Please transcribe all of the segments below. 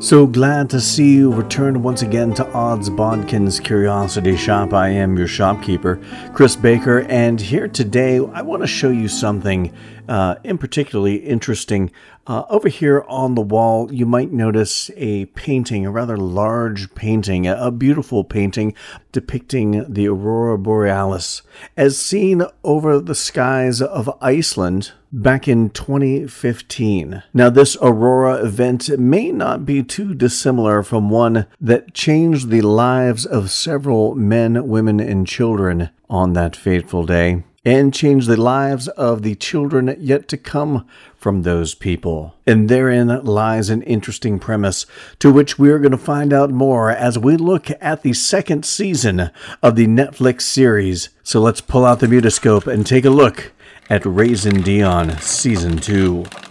So glad to see you return once again to Odds Bodkin's Curiosity Shoppe. I am your shopkeeper, Chris Baker, and here today I want to show you something uh, in particularly interesting. Uh, over here on the wall, you might notice a painting, a rather large painting, a beautiful painting depicting the aurora borealis as seen over the skies of Iceland back in 2015. Now, this aurora event may not be too dissimilar from one that changed the lives of several men, women, and children on that fateful day and change the lives of the children yet to come from those people. And therein lies an interesting premise to which we are going to find out more as we look at the second season of the Netflix series. So let's pull out the mutoscope and take a look at Raising Dion Season 2.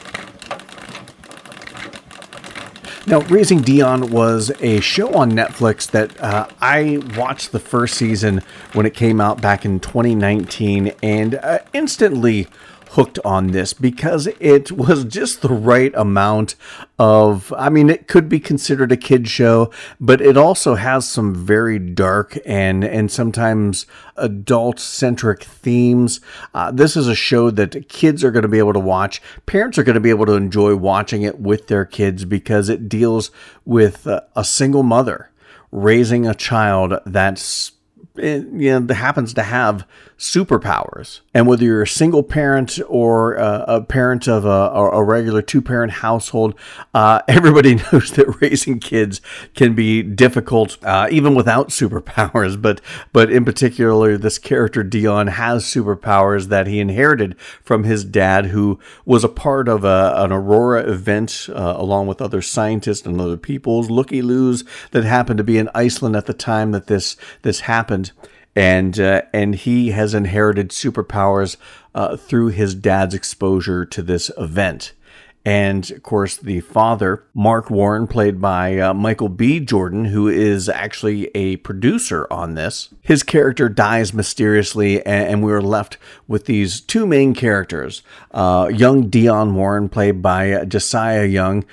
Now, Raising Dion was a show on Netflix that uh, I watched the first season when it came out back in 2019 and uh, instantly hooked on this because it was just the right amount of I mean it could be considered a kid show but it also has some very dark and and sometimes adult centric themes. Uh, this is a show that kids are going to be able to watch. Parents are going to be able to enjoy watching it with their kids because it deals with uh, a single mother raising a child that's it, you know, happens to have superpowers. And whether you're a single parent or a, a parent of a, a regular two parent household, uh, everybody knows that raising kids can be difficult, uh, even without superpowers. But but in particular, this character Dion has superpowers that he inherited from his dad, who was a part of a, an Aurora event uh, along with other scientists and other peoples, looky loos that happened to be in Iceland at the time that this this happened and uh, and he has inherited superpowers uh, through his dad's exposure to this event. And of course, the father, Mark Warren, played by uh, Michael B. Jordan, who is actually a producer on this. His character dies mysteriously, and, and we are left with these two main characters uh, young Dion Warren, played by uh, Ja'Siah Young.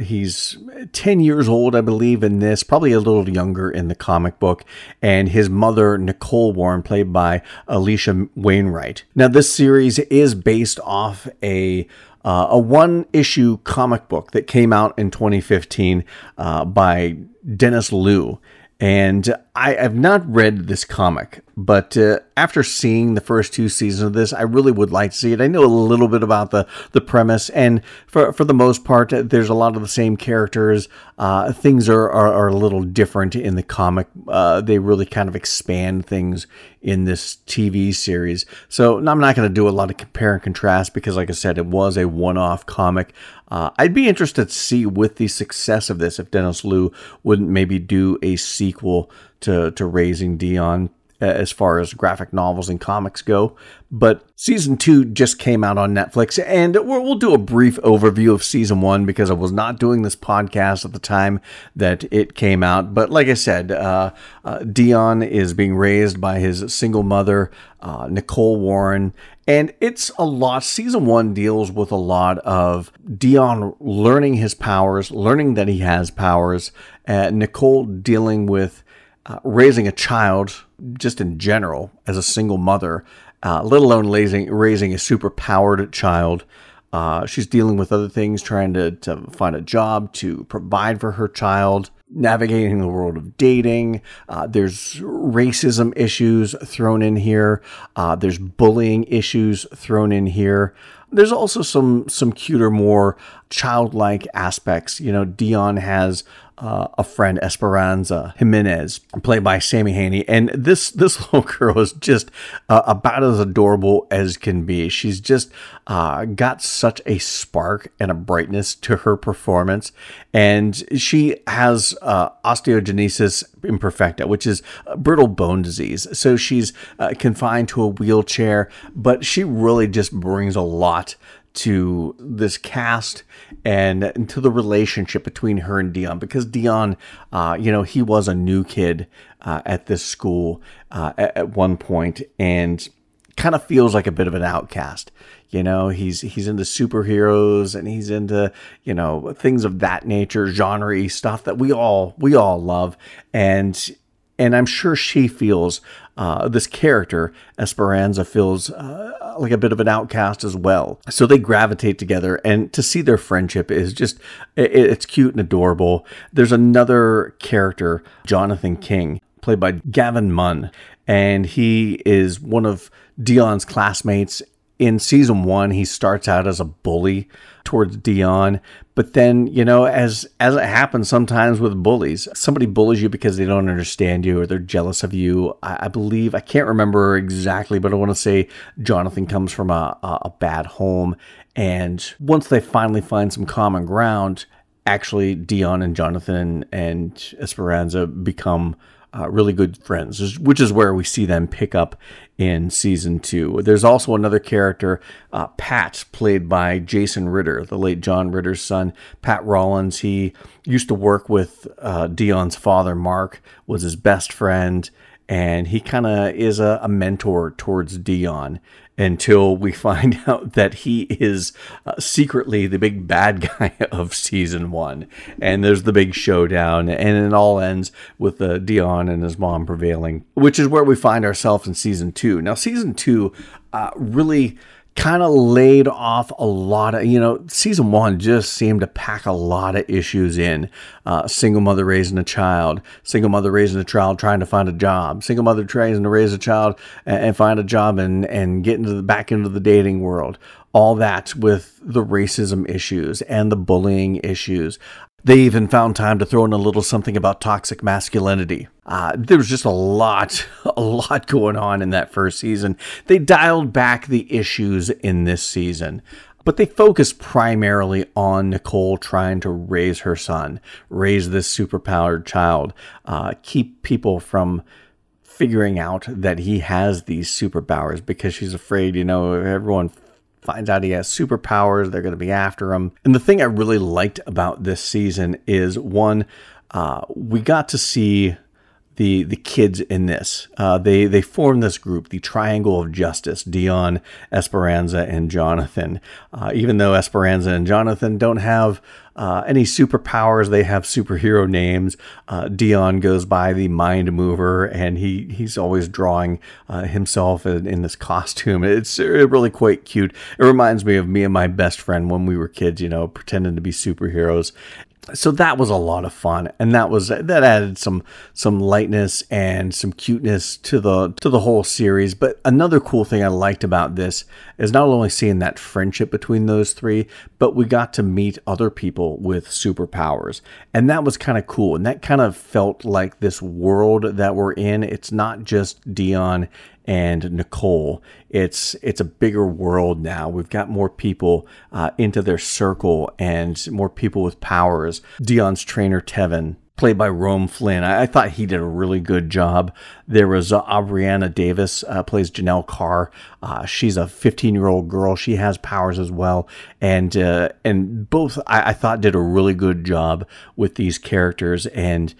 He's 10 years old, I believe, in this, probably a little younger in the comic book, and his mother, Nicole Warren, played by Alisha Wainwright. Now, this series is based off a uh, a one issue comic book that came out in 2015 uh, by Dennis Liu. And I have not read this comic, but uh, after seeing the first two seasons of this, I really would like to see it. I know a little bit about the, the premise, and for, for the most part, there's a lot of the same characters. Uh, things are, are, are, a little different in the comic. Uh, they really kind of expand things in this TV series. So I'm not going to do a lot of compare and contrast because, like I said, it was a one off comic. Uh, I'd be interested to see with the success of this if Dennis Liu wouldn't maybe do a sequel to, to Raising Dion as far as graphic novels and comics go. But season two just came out on Netflix, and we'll do a brief overview of season one because I was not doing this podcast at the time that it came out. But like I said, uh, uh, Dion is being raised by his single mother, uh, Nicole Warren, and it's a lot. Season one deals with a lot of Dion learning his powers, learning that he has powers, Nicole dealing with uh, raising a child, just in general, as a single mother, uh, let alone raising, raising a super powered child. Uh, she's dealing with other things, trying to, to find a job to provide for her child, navigating the world of dating. Uh, there's racism issues thrown in here. Uh, there's bullying issues thrown in here. There's also some some cuter, more childlike aspects. You know, Dion has uh, a friend, Esperanza Jimenez, played by Sammi Haney, and this this little girl is just uh, about as adorable as can be. She's just uh, got such a spark and a brightness to her performance, and she has uh, osteogenesis imperfecta, which is brittle bone disease. So she's uh, confined to a wheelchair, but she really just brings a lot to this cast and to the relationship between her and Dion because Dion, uh, you know, he was a new kid uh, at this school uh, at, at, one point and kind of feels like a bit of an outcast. You know, he's he's into superheroes and he's into you know things of that nature, genre stuff that we all we all love, and and I'm sure she feels uh, this character Esperanza feels uh, like a bit of an outcast as well. So they gravitate together, and to see their friendship is just it, it's cute and adorable. There's another character, Jonathan King, played by Gavin Munn, and he is one of Dion's classmates in season one, he starts out as a bully towards Dion, but then you know, as as it happens sometimes with bullies, somebody bullies you because they don't understand you or they're jealous of you. I, I believe I can't remember exactly, but I want to say Jonathan comes from a, a, a bad home, and once they finally find some common ground, actually Dion and Jonathan and Esperanza become uh, really good friends, which is where we see them pick up in season two. There's also another character, uh, Pat, played by Jason Ritter, the late John Ritter's son. Pat Rollins, he used to work with uh, Dion's father, Mark, was his best friend, and he kind of is a, a mentor towards Dion until we find out that he is uh, secretly the big bad guy of season one. And there's the big showdown, and it all ends with uh, Dion and his mom prevailing, which is where we find ourselves in season two. Now, season two uh, really kind of laid off a lot of, you know, season one just seemed to pack a lot of issues in. Uh, single mother raising a child, single mother raising a child trying to find a job, single mother trying to raise a child and, and find a job and, and get into the back into the dating world. All that with the racism issues and the bullying issues. They even found time to throw in a little something about toxic masculinity. Uh, there was just a lot, a lot going on in that first season. They dialed back the issues in this season but they focused primarily on Nicole trying to raise her son, raise this superpowered child, uh, keep people from figuring out that he has these superpowers because she's afraid, you know, everyone finds out he has superpowers. They're going to be after him. And the thing I really liked about this season is one, uh, we got to see the the kids in this. Uh, they they form this group, the Triangle of Justice: Dion, Esperanza, and Jonathan. Uh, even though Esperanza and Jonathan don't have uh, any superpowers, they have superhero names. Uh, Dion goes by the Mind Mover, and he he's always drawing uh, himself in, in, this costume. It's really quite cute. It reminds me of me and my best friend when we were kids, you know, pretending to be superheroes so that was a lot of fun and that was that added some some lightness and some cuteness to the to the whole series. But another cool thing i liked about this is not only seeing that friendship between those three but we got to meet other people with superpowers. And that was kind of cool and that kind of felt like this world that we're in. It's not just dion and Nicole. It's it's a bigger world now. We've got more people uh, into their circle and more people with powers. Dion's trainer Tevin, played by Rome Flynn, I, I, thought he did a really good job. There was uh, Aubriana Davis uh, plays Janelle Carr. Uh, she's a 15 year old girl. She has powers as well, and uh, and both I, I thought did a really good job with these characters and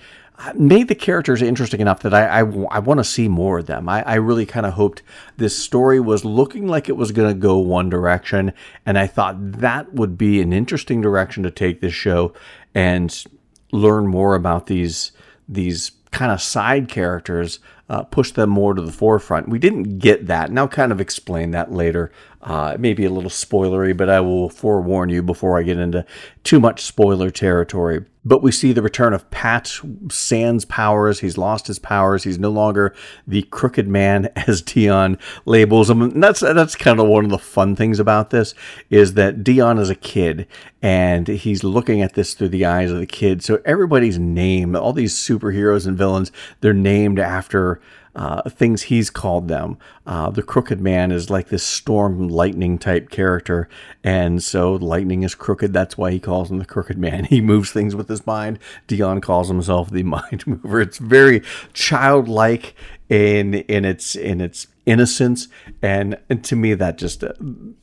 made the characters interesting enough that I, I, I want to see more of them. I, I really kind of hoped this story was looking like it was going to go one direction, and I thought that would be an interesting direction to take this show and learn more about these these kind of side characters, uh, push them more to the forefront. We didn't get that, and I'll kind of explain that later. Uh, it may be a little spoilery, but I will forewarn you before I get into too much spoiler territory. But we see the return of Pat Sans powers. He's lost his powers. He's no longer the crooked man, as Dion labels him. And that's that's kind of one of the fun things about this is that Dion is a kid and he's looking at this through the eyes of the kid. So everybody's name, all these superheroes and villains, they're named after uh, things he's called them. Uh, the Crooked Man is like this storm lightning type character, and so lightning is crooked. That's why he calls him the Crooked Man. He moves things with his mind. Dion calls himself the Mind Mover. It's very childlike in in its in its innocence, and, and to me that just uh,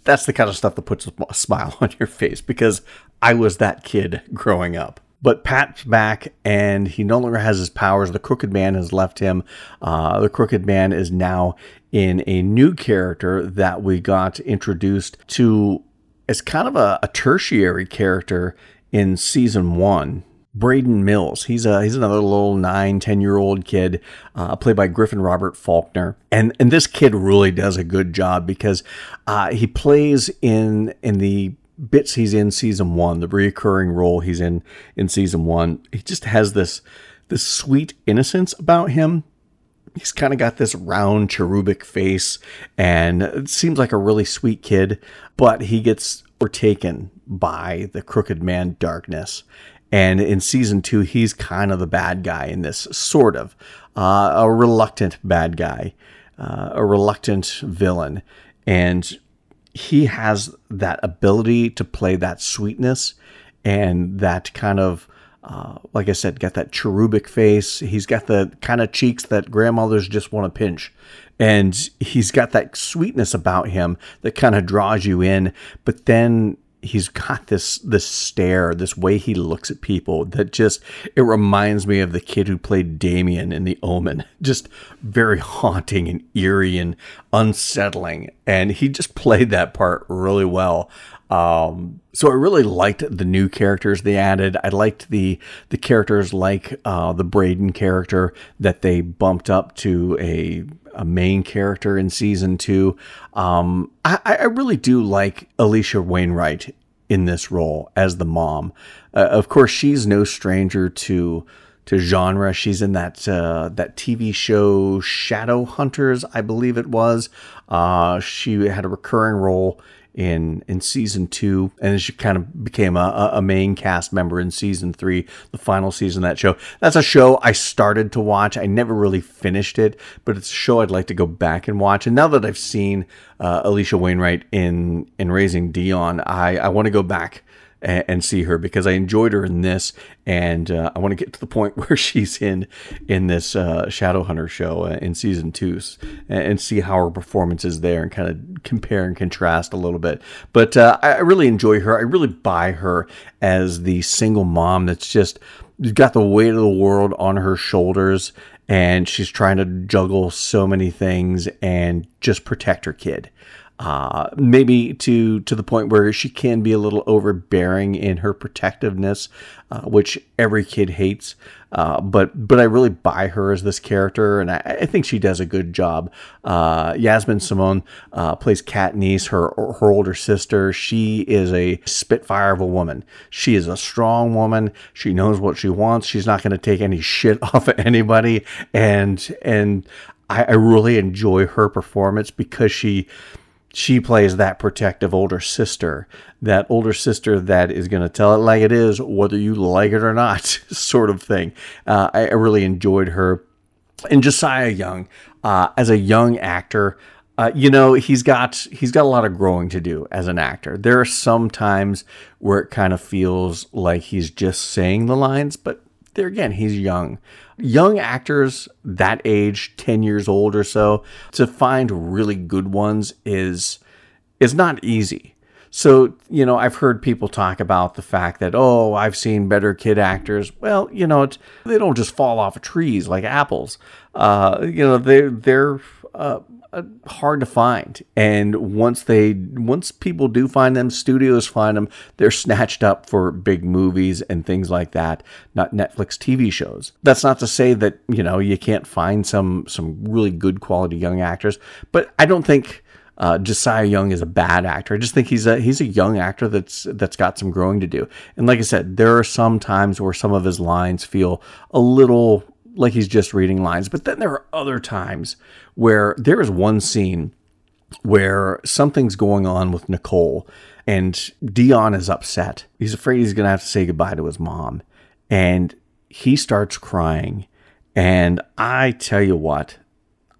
that's the kind of stuff that puts a smile on your face because I was that kid growing up. But Pat's back and he no longer has his powers. The Crooked Man has left him. Uh, the Crooked Man is now in a new character that we got introduced to as kind of a, a tertiary character in season one. Brayden Mills. He's a he's another little nine, ten year old kid, uh, played by Griffin Robert Faulkner, and and this kid really does a good job because uh, he plays in in the bits he's in season one, the reoccurring role he's in in season one, he just has this this sweet innocence about him. He's kind of got this round cherubic face, and seems like a really sweet kid. But he gets overtaken by the crooked man darkness, and in season two, he's kind of the bad guy in this, sort of uh, a reluctant bad guy, uh, a reluctant villain, and he has that ability to play that sweetness and that kind of uh, like I said, got that cherubic face. He's got the kind of cheeks that grandmothers just want to pinch. And he's got that sweetness about him that kind of draws you in. But then he's got this this stare, this way he looks at people that just it reminds me of the kid who played Damien in The Omen. Just very haunting and eerie and unsettling, and he just played that part really well. Um, so I really liked the new characters they added. I liked the the characters like uh, the Brayden character that they bumped up to a a main character in season two. Um, I, I really do like Alisha Wainwright in this role as the mom. Uh, of course, she's no stranger to to genre. She's in that uh, that TV show Shadowhunters, I believe it was. Uh, she had a recurring role in in season two, and she kind of became a, a main cast member in season three, the final season of that show. That's a show I started to watch. I never really finished it, but it's a show I'd like to go back and watch. And now that I've seen uh, Alisha Wainwright in in Raising Dion, I I want to go back and, and see her because I enjoyed her in this, and uh, I want to get to the point where she's in in this uh, Shadowhunter show uh, in season two, and, see how her performance is there, and kind of compare and contrast a little bit. But uh, I really enjoy her. I really buy her as the single mom that's just got the weight of the world on her shoulders and she's trying to juggle so many things and just protect her kid uh, maybe to to the point where she can be a little overbearing in her protectiveness, uh, which every kid hates. Uh, but but I really buy her as this character, and I, I think she does a good job. Uh, Yasmin Simone uh, plays Katniss, her her older sister. She is a spitfire of a woman. She is a strong woman. She knows what she wants. She's not going to take any shit off of anybody, and and I, I really enjoy her performance because she she plays that protective older sister, that older sister that is going to tell it like it is, whether you like it or not, sort of thing. Uh, I, I, really enjoyed her. And Ja'Siah Young, uh, as a young actor, uh, you know he's got he's got a lot of growing to do as an actor. There are some times where it kind of feels like he's just saying the lines, but there again, he's young young actors that age, 10 years old or so, to find really good ones is is not easy. So, you know, I've heard people talk about the fact that, oh, I've seen better kid actors. Well, you know, they don't just fall off of trees like apples. Uh, you know, they, they're uh, uh, hard to find. And once they, once people do find them, studios find them, they're snatched up for big movies and things like that, not Netflix TV shows. That's not to say that, you know, you can't find some, some really good quality young actors, but I don't think, uh, Ja'Siah Young is a bad actor. I just think he's a he's a young actor that's that's got some growing to do. And like I said, there are some times where some of his lines feel a little like he's just reading lines, but then there are other times where there is one scene where something's going on with Nicole and Dion is upset. He's afraid he's going to have to say goodbye to his mom. And he starts crying. And I tell you what,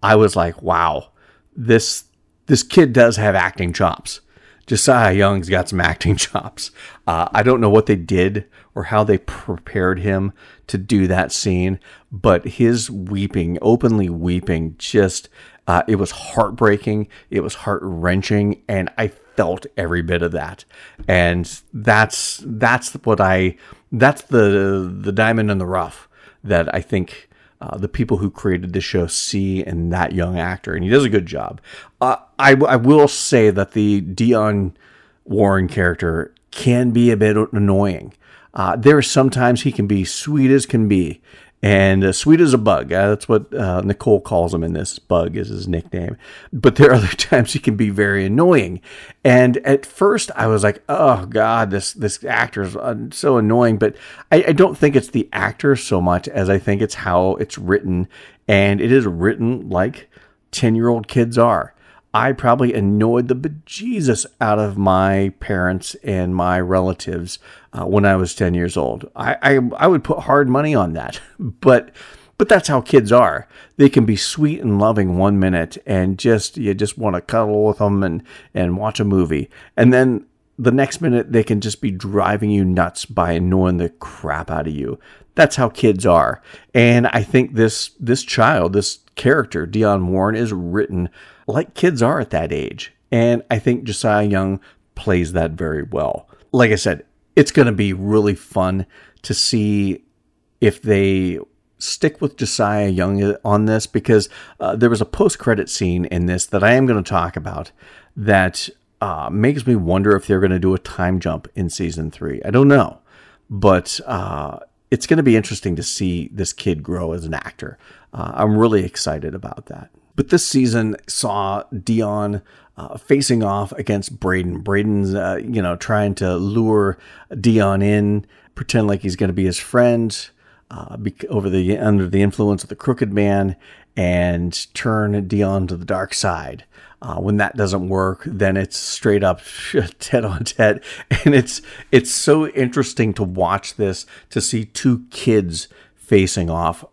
I was like, wow, this this kid does have acting chops. Ja'Siah Young's got some acting chops. Uh, I don't know what they did or how they prepared him to do that scene, but his weeping, openly weeping, just uh, it was heartbreaking. It was heart wrenching, and I felt every bit of that. And that's that's what I that's the the diamond in the rough that I think uh, the people who created the show see in that young actor, and he does a good job. Uh, I, I will say that the Dion Warren character can be a bit annoying. Uh, there are sometimes he can be sweet as can be, and uh, sweet as a bug. Uh, that's what uh, Nicole calls him in this. Bug is his nickname. But there are other times he can be very annoying. And at first, I was like, "Oh God, this this actor is uh, so annoying." But I, I don't think it's the actor so much as I think it's how it's written, and it is written like ten year old kids are. I probably annoyed the bejesus out of my parents and my relatives uh, when I was 10 years old. I, I, I would put hard money on that. But but that's how kids are. They can be sweet and loving one minute and just you just want to cuddle with them and and watch a movie. And then the next minute they can just be driving you nuts by annoying the crap out of you. That's how kids are. And I think this this child, this character, Dion Warren, is written like kids are at that age. And I think Ja'Siah Young plays that very well. Like I said, it's going to be really fun to see if they stick with Ja'Siah Young on this because uh, there was a post credit scene in this that I am going to talk about that uh, makes me wonder if they're going to do a time jump in season three. I don't know, but uh, it's going to be interesting to see this kid grow as an actor. Uh, I'm really excited about that. But this season saw Dion uh, facing off against Brayden. Brayden's, uh, you know, trying to lure Dion in, pretend like he's going to be his friend, uh, over the under the influence of the Crooked Man, and turn Dion to the dark side. Uh, when that doesn't work, then it's straight up tet on tet, and it's it's so interesting to watch this to see two kids facing off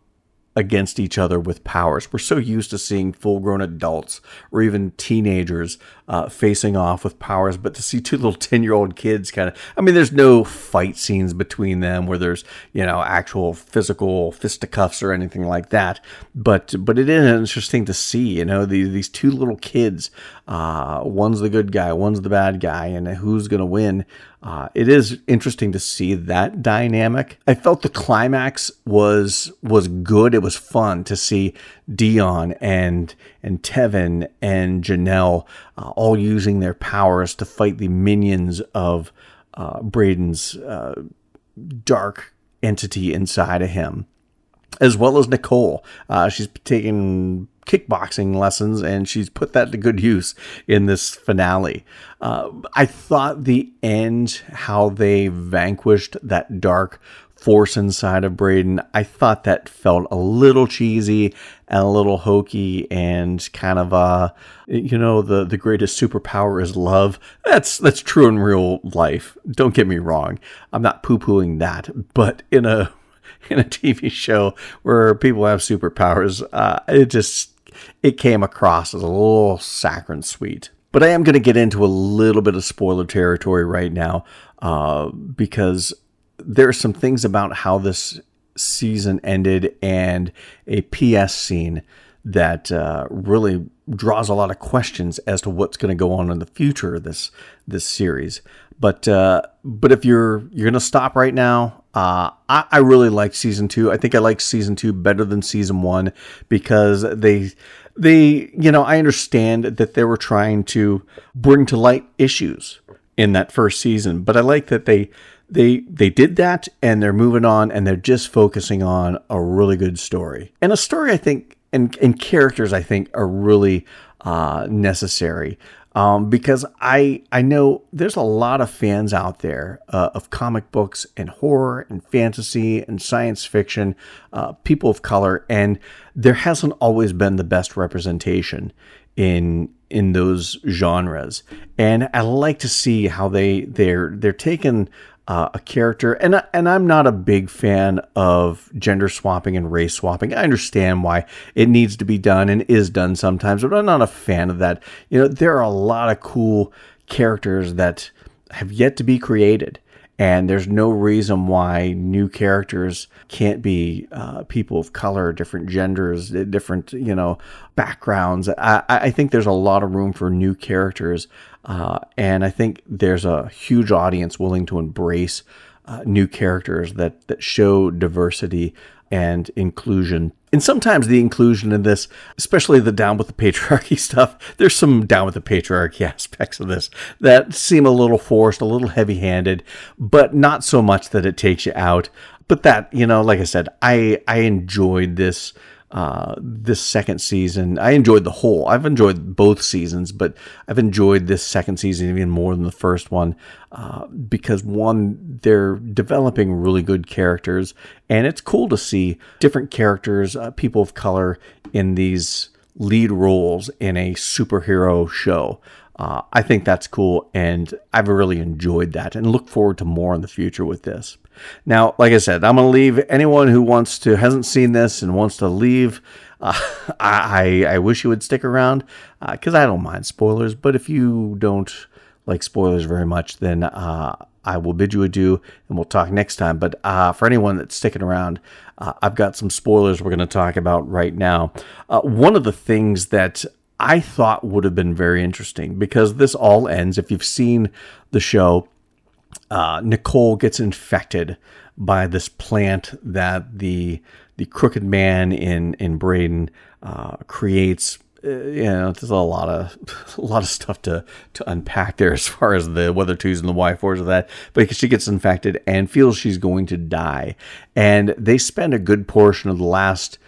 against each other with powers. We're so used to seeing full grown adults or even teenagers uh, facing off with powers, but to see two little 10 year old kids kind of, I mean, there's no fight scenes between them where there's, you know, actual physical fisticuffs or anything like that. But, but it is interesting to see, you know, these, these two little kids, uh, one's the good guy, one's the bad guy, and who's going to win. Uh, it is interesting to see that dynamic. I felt the climax was was good. It was fun to see Dion and and Tevin and Janelle uh, all using their powers to fight the minions of uh, Brayden's uh, dark entity inside of him, as well as Nicole. Uh, she's taken kickboxing lessons and she's put that to good use in this finale. Uh, I thought the end, how they vanquished that dark force inside of Brayden, I thought that felt a little cheesy and a little hokey and kind of uh you know the the greatest superpower is love. That's that's true in real life. Don't get me wrong. I'm not poo-pooing that, but in a in a TV show where people have superpowers, uh, it just it came across as a little saccharine sweet. But I am going to get into a little bit of spoiler territory right now uh, because there are some things about how this season ended and a PS scene that uh, really draws a lot of questions as to what's going to go on in the future of this this series. But uh, but if you're you're going to stop right now, uh, I, I really like season two. I think I like season two better than season one because they they you know I understand that they were trying to bring to light issues in that first season, but I like that they they they did that and they're moving on and they're just focusing on a really good story and a story I think and and characters I think are really uh, necessary. um, because I I know there's a lot of fans out there uh, of comic books and horror and fantasy and science fiction, uh, people of color, and there hasn't always been the best representation in in those genres. And I like to see how they they're they're taking uh, a character, and and I'm not a big fan of gender swapping and race swapping. I understand why it needs to be done and is done sometimes, but I'm not a fan of that. You know, there are a lot of cool characters that have yet to be created, and there's no reason why new characters can't be uh, people of color, different genders, different you know backgrounds. I, I think there's a lot of room for new characters uh, and I think there's a huge audience willing to embrace uh, new characters that, that show diversity and inclusion. And sometimes the inclusion in this, especially the down with the patriarchy stuff, there's some down with the patriarchy aspects of this that seem a little forced, a little heavy handed, but not so much that it takes you out. But that, you know, like I said, I, I enjoyed this uh, this second season. I enjoyed the whole. I've enjoyed both seasons, but I've enjoyed this second season even more than the first one uh, because one, they're developing really good characters, and it's cool to see different characters, uh, people of color, in these lead roles in a superhero show. Uh, I think that's cool, and I've really enjoyed that, and look forward to more in the future with this. Now, like I said, I'm going to leave anyone who wants to hasn't seen this and wants to leave. Uh, I I wish you would stick around because uh, I don't mind spoilers. But if you don't like spoilers very much, then uh, I will bid you adieu and we'll talk next time. But uh, for anyone that's sticking around, uh, I've got some spoilers we're going to talk about right now. Uh, one of the things that I thought would have been very interesting because this all ends, if you've seen the show, uh, Nicole gets infected by this plant that the the crooked man in in Brayden uh, creates. Uh, you know, there's a lot of a lot of stuff to to unpack there as far as the whether twos and the y fours of that. But she gets infected and feels she's going to die, and they spend a good portion of the last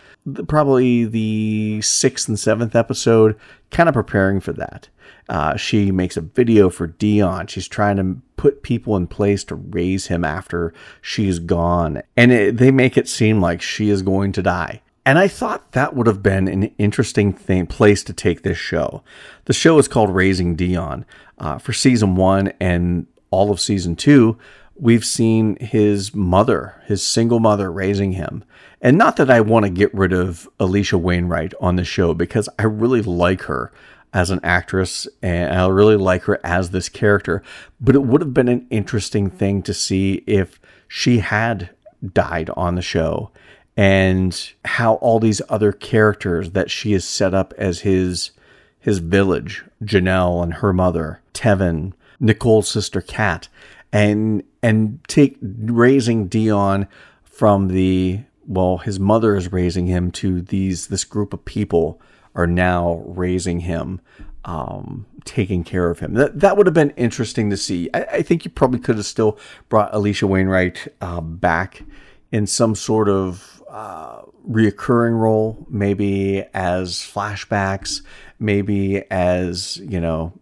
probably the sixth and seventh episode kind of preparing for that. Uh, she makes a video for Dion. She's trying to put people in place to raise him after she's gone. And it, they make it seem like she is going to die. And I thought that would have been an interesting thing, place to take this show. The show is called Raising Dion. Uh, for season one and all of season two, we've seen his mother, his single mother, raising him. And not that I want to get rid of Alisha Wainwright on the show because I really like her as an actress and I really like her as this character. But it would have been an interesting thing to see if she had died on the show and how all these other characters that she has set up as his his village, Janelle and her mother, Tevin, Nicole's sister Kat, and and take raising Dion from the well, his mother is raising him to these this group of people are now raising him, um, taking care of him. That that would have been interesting to see. I, I think you probably could have still brought Alisha Wainwright uh, back in some sort of uh, reoccurring role, maybe as flashbacks, maybe as you know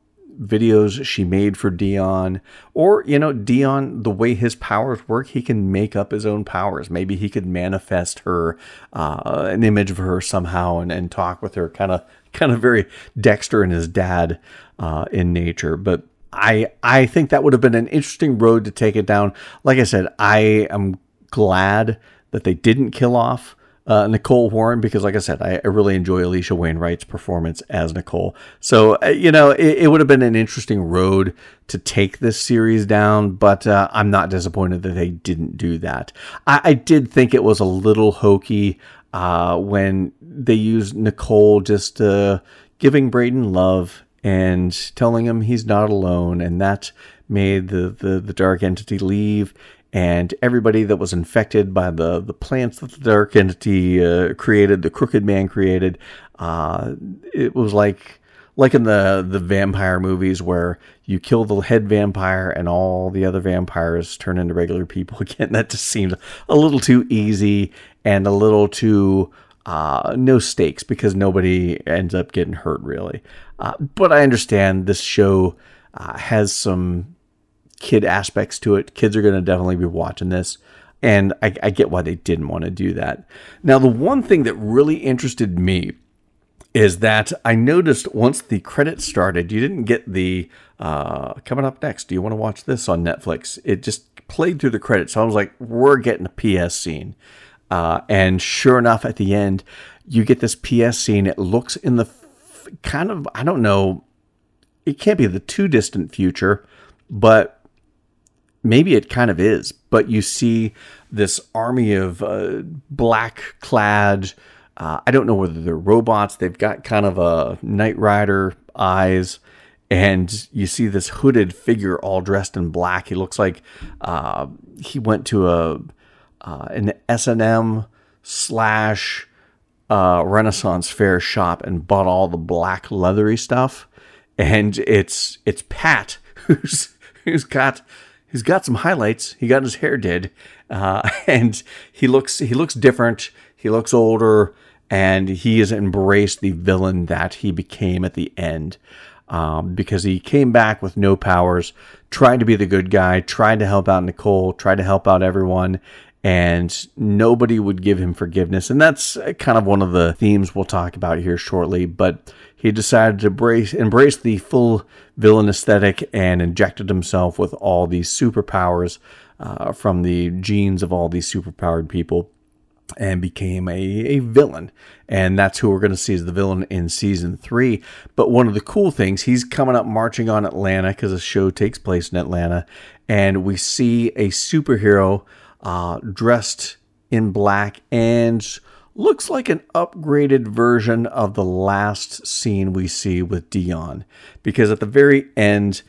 videos she made for Dion, or you know Dion, the way his powers work, he can make up his own powers. Maybe he could manifest her, uh, an image of her somehow, and, and talk with her, kind of kind of very Dexter and his dad uh, in nature. But I I think that would have been an interesting road to take it down. Like I said, I am glad that they didn't kill off uh, Nicole Warren because, like I said, I, I, really enjoy Alisha Wainwright's performance as Nicole. So, uh, you know, it, it, would have been an interesting road to take this series down, but uh, I'm not disappointed that they didn't do that. I, I did think it was a little hokey uh, when they used Nicole just uh, giving Brayden love and telling him he's not alone, and that made the, the, the dark entity leave and everybody that was infected by the, the plants that the dark entity uh, created, the crooked man created, uh, it was like like in the the vampire movies where you kill the head vampire and all the other vampires turn into regular people again. That just seemed a little too easy and a little too Uh, no stakes because nobody ends up getting hurt really. Uh, but I understand this show uh, has some kid aspects to it. Kids are going to definitely be watching this. And I, I get why they didn't want to do that. Now, the one thing that really interested me is that I noticed once the credits started, you didn't get the uh, coming up next. Do you want to watch this on Netflix? It just played through the credits. So I was like, we're getting a PS scene. Uh, and sure enough, at the end, you get this PS scene. It looks in the f- kind of, I don't know, it can't be the too distant future, but maybe it kind of is. But you see this army of uh, black clad uh, I don't know whether they're robots. They've got kind of a Knight Rider eyes, and you see this hooded figure all dressed in black. He looks like uh, he went to a uh, an S and M slash uh, Renaissance fair shop and bought all the black leathery stuff. And it's it's Pat who's who's got he's got some highlights. He got his hair did, uh, and he looks he looks different. He looks older and he has embraced the villain that he became at the end. Um, because he came back with no powers, tried to be the good guy, tried to help out Nicole, tried to help out everyone, and nobody would give him forgiveness. And that's kind of one of the themes we'll talk about here shortly. But he decided to embrace, embrace the full villain aesthetic and injected himself with all these superpowers uh, from the genes of all these superpowered people and became a, a villain. And that's who we're going to see as the villain in season three. But one of the cool things, he's coming up marching on Atlanta because the show takes place in Atlanta. And we see a superhero uh, dressed in black and looks like an upgraded version of the last scene we see with Dion. Because at the very end,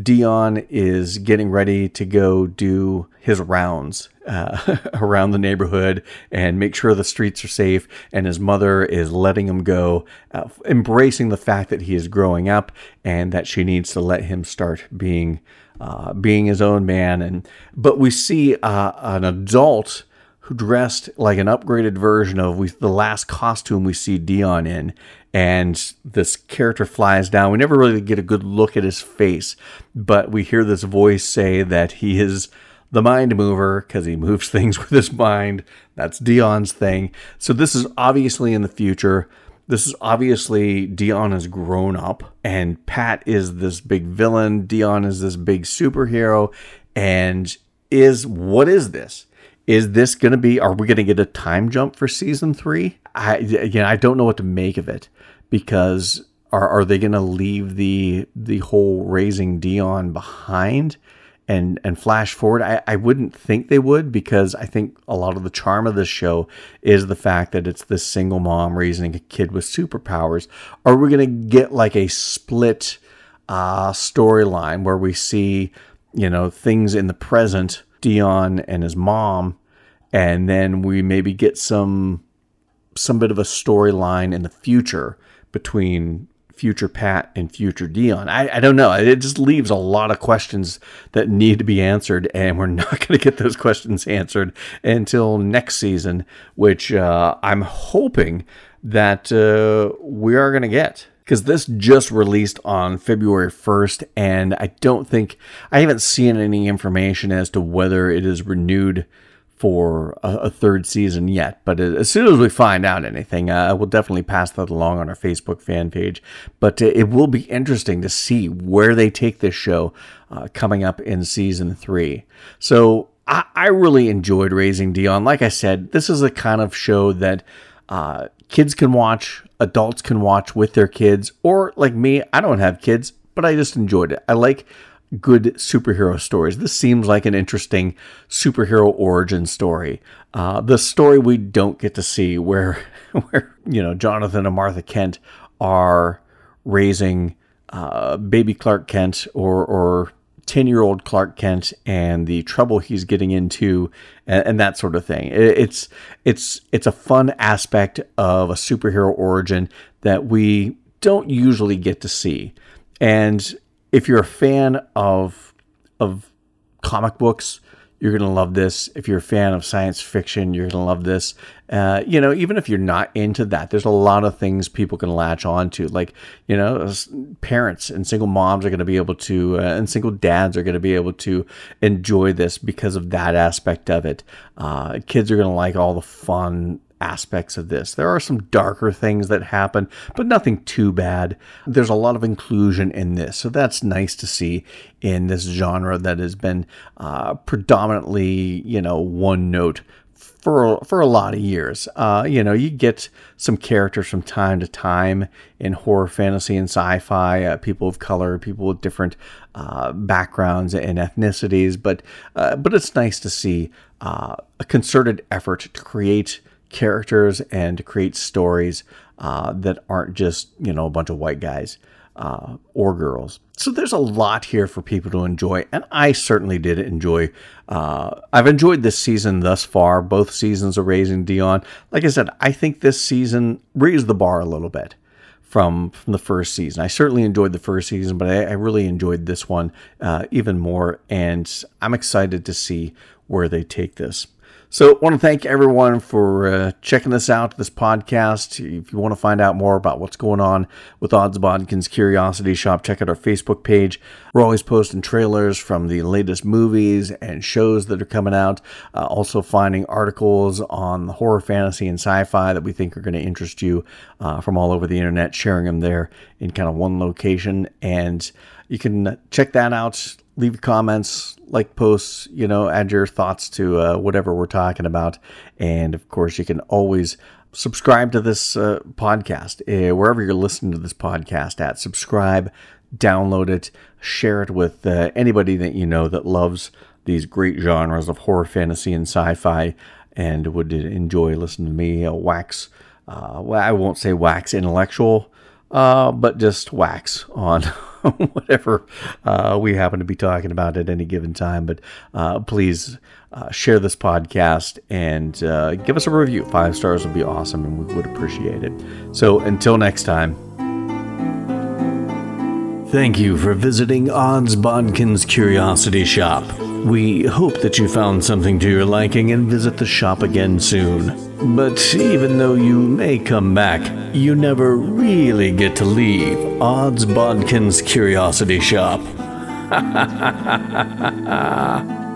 Dion is getting ready to go do his rounds uh, around the neighborhood and make sure the streets are safe. And his mother is letting him go, uh, embracing the fact that he is growing up and that she needs to let him start being uh, being his own man. And but we see uh, an adult who dressed like an upgraded version of we, the last costume we see Dion in, and this character flies down. We never really get a good look at his face, but we hear this voice say that he is the mind mover because he moves things with his mind. That's Dion's thing. So this is obviously in the future. This is obviously Dion has grown up, and Pat is this big villain. Dion is this big superhero, and is what is this? Is this going to be? Are we going to get a time jump for season three? I again, I don't know what to make of it because are are they going to leave the the whole raising Dion behind? and and flash forward I, I wouldn't think they would because i think a lot of the charm of this show is the fact that it's this single mom raising a kid with superpowers are we going to get like a split uh, storyline where we see you know things in the present dion and his mom and then we maybe get some some bit of a storyline in the future between future Pat and future Dion? I, I don't know. It just leaves a lot of questions that need to be answered, and we're not going to get those questions answered until next season, which uh, I'm hoping that uh, we are going to get. Because this just released on February 1st, and I don't think, I haven't seen any information as to whether it is renewed for a, a, third season yet. But as soon as we find out anything, uh, we'll definitely pass that along on our Facebook fan page. But uh, it will be interesting to see where they take this show uh, coming up in season three. So I, I, really enjoyed Raising Dion. Like I said, this is a kind of show that uh, kids can watch, adults can watch with their kids, or like me, I don't have kids, but I just enjoyed it. I like good superhero stories. This seems like an interesting superhero origin story. Uh, the story we don't get to see, where where you know Jonathan and Martha Kent are raising uh, baby Clark Kent or or 10 year old Clark Kent and the trouble he's getting into and, and, that sort of thing. It's it's it's a fun aspect of a superhero origin that we don't usually get to see. And if you're a fan of of comic books, you're going to love this. If you're a fan of science fiction, you're going to love this. Uh, you know, even if you're not into that, there's a lot of things people can latch on to. Like, you know, parents and single moms are going to be able to, uh, and single dads are going to be able to enjoy this because of that aspect of it. Uh, kids are going to like all the fun aspects of this. There are some darker things that happen, but nothing too bad. There's a lot of inclusion in this, so that's nice to see in this genre that has been uh, predominantly, you know, one note for for a lot of years. Uh, you know, you get some characters from time to time in horror, fantasy, and sci-fi. Uh, people of color, people with different uh, backgrounds and ethnicities, but uh, but it's nice to see uh, a concerted effort to create characters and to create stories uh, that aren't just you know a bunch of white guys uh, or girls. So there's a lot here for people to enjoy, and I certainly did enjoy. Uh, I've enjoyed this season thus far. Both seasons of Raising Dion. Like I said, I think this season raised the bar a little bit from from the first season. I certainly enjoyed the first season, but I, I really enjoyed this one uh, even more, and I'm excited to see where they take this. So, I want to thank everyone for uh, checking this out, this podcast. If you want to find out more about what's going on with Odds Bodkin's Curiosity Shoppe, check out our Facebook page. We're always posting trailers from the latest movies and shows that are coming out. Uh, also, finding articles on horror, fantasy, and sci fi that we think are going to interest you uh, from all over the internet, sharing them there in kind of one location. And you can check that out leave comments, like posts, you know, add your thoughts to uh, whatever we're talking about. And of course, you can always subscribe to this uh, podcast uh, wherever you're listening to this podcast at. Subscribe, download it, share it with uh, anybody that you know that loves these great genres of horror, fantasy, and sci fi and would enjoy listening to me uh, wax. Uh, well, I won't say wax intellectual, but just wax on. whatever uh, we happen to be talking about at any given time. But uh, please uh, share this podcast and uh, give us a review. Five stars would be awesome, and we would appreciate it. So until next time. Thank you for visiting Odds Bodkin's Curiosity Shoppe. We hope that you found something to your liking and visit the shop again soon. But even though you may come back, you never really get to leave Odds Bodkin's Curiosity Shoppe.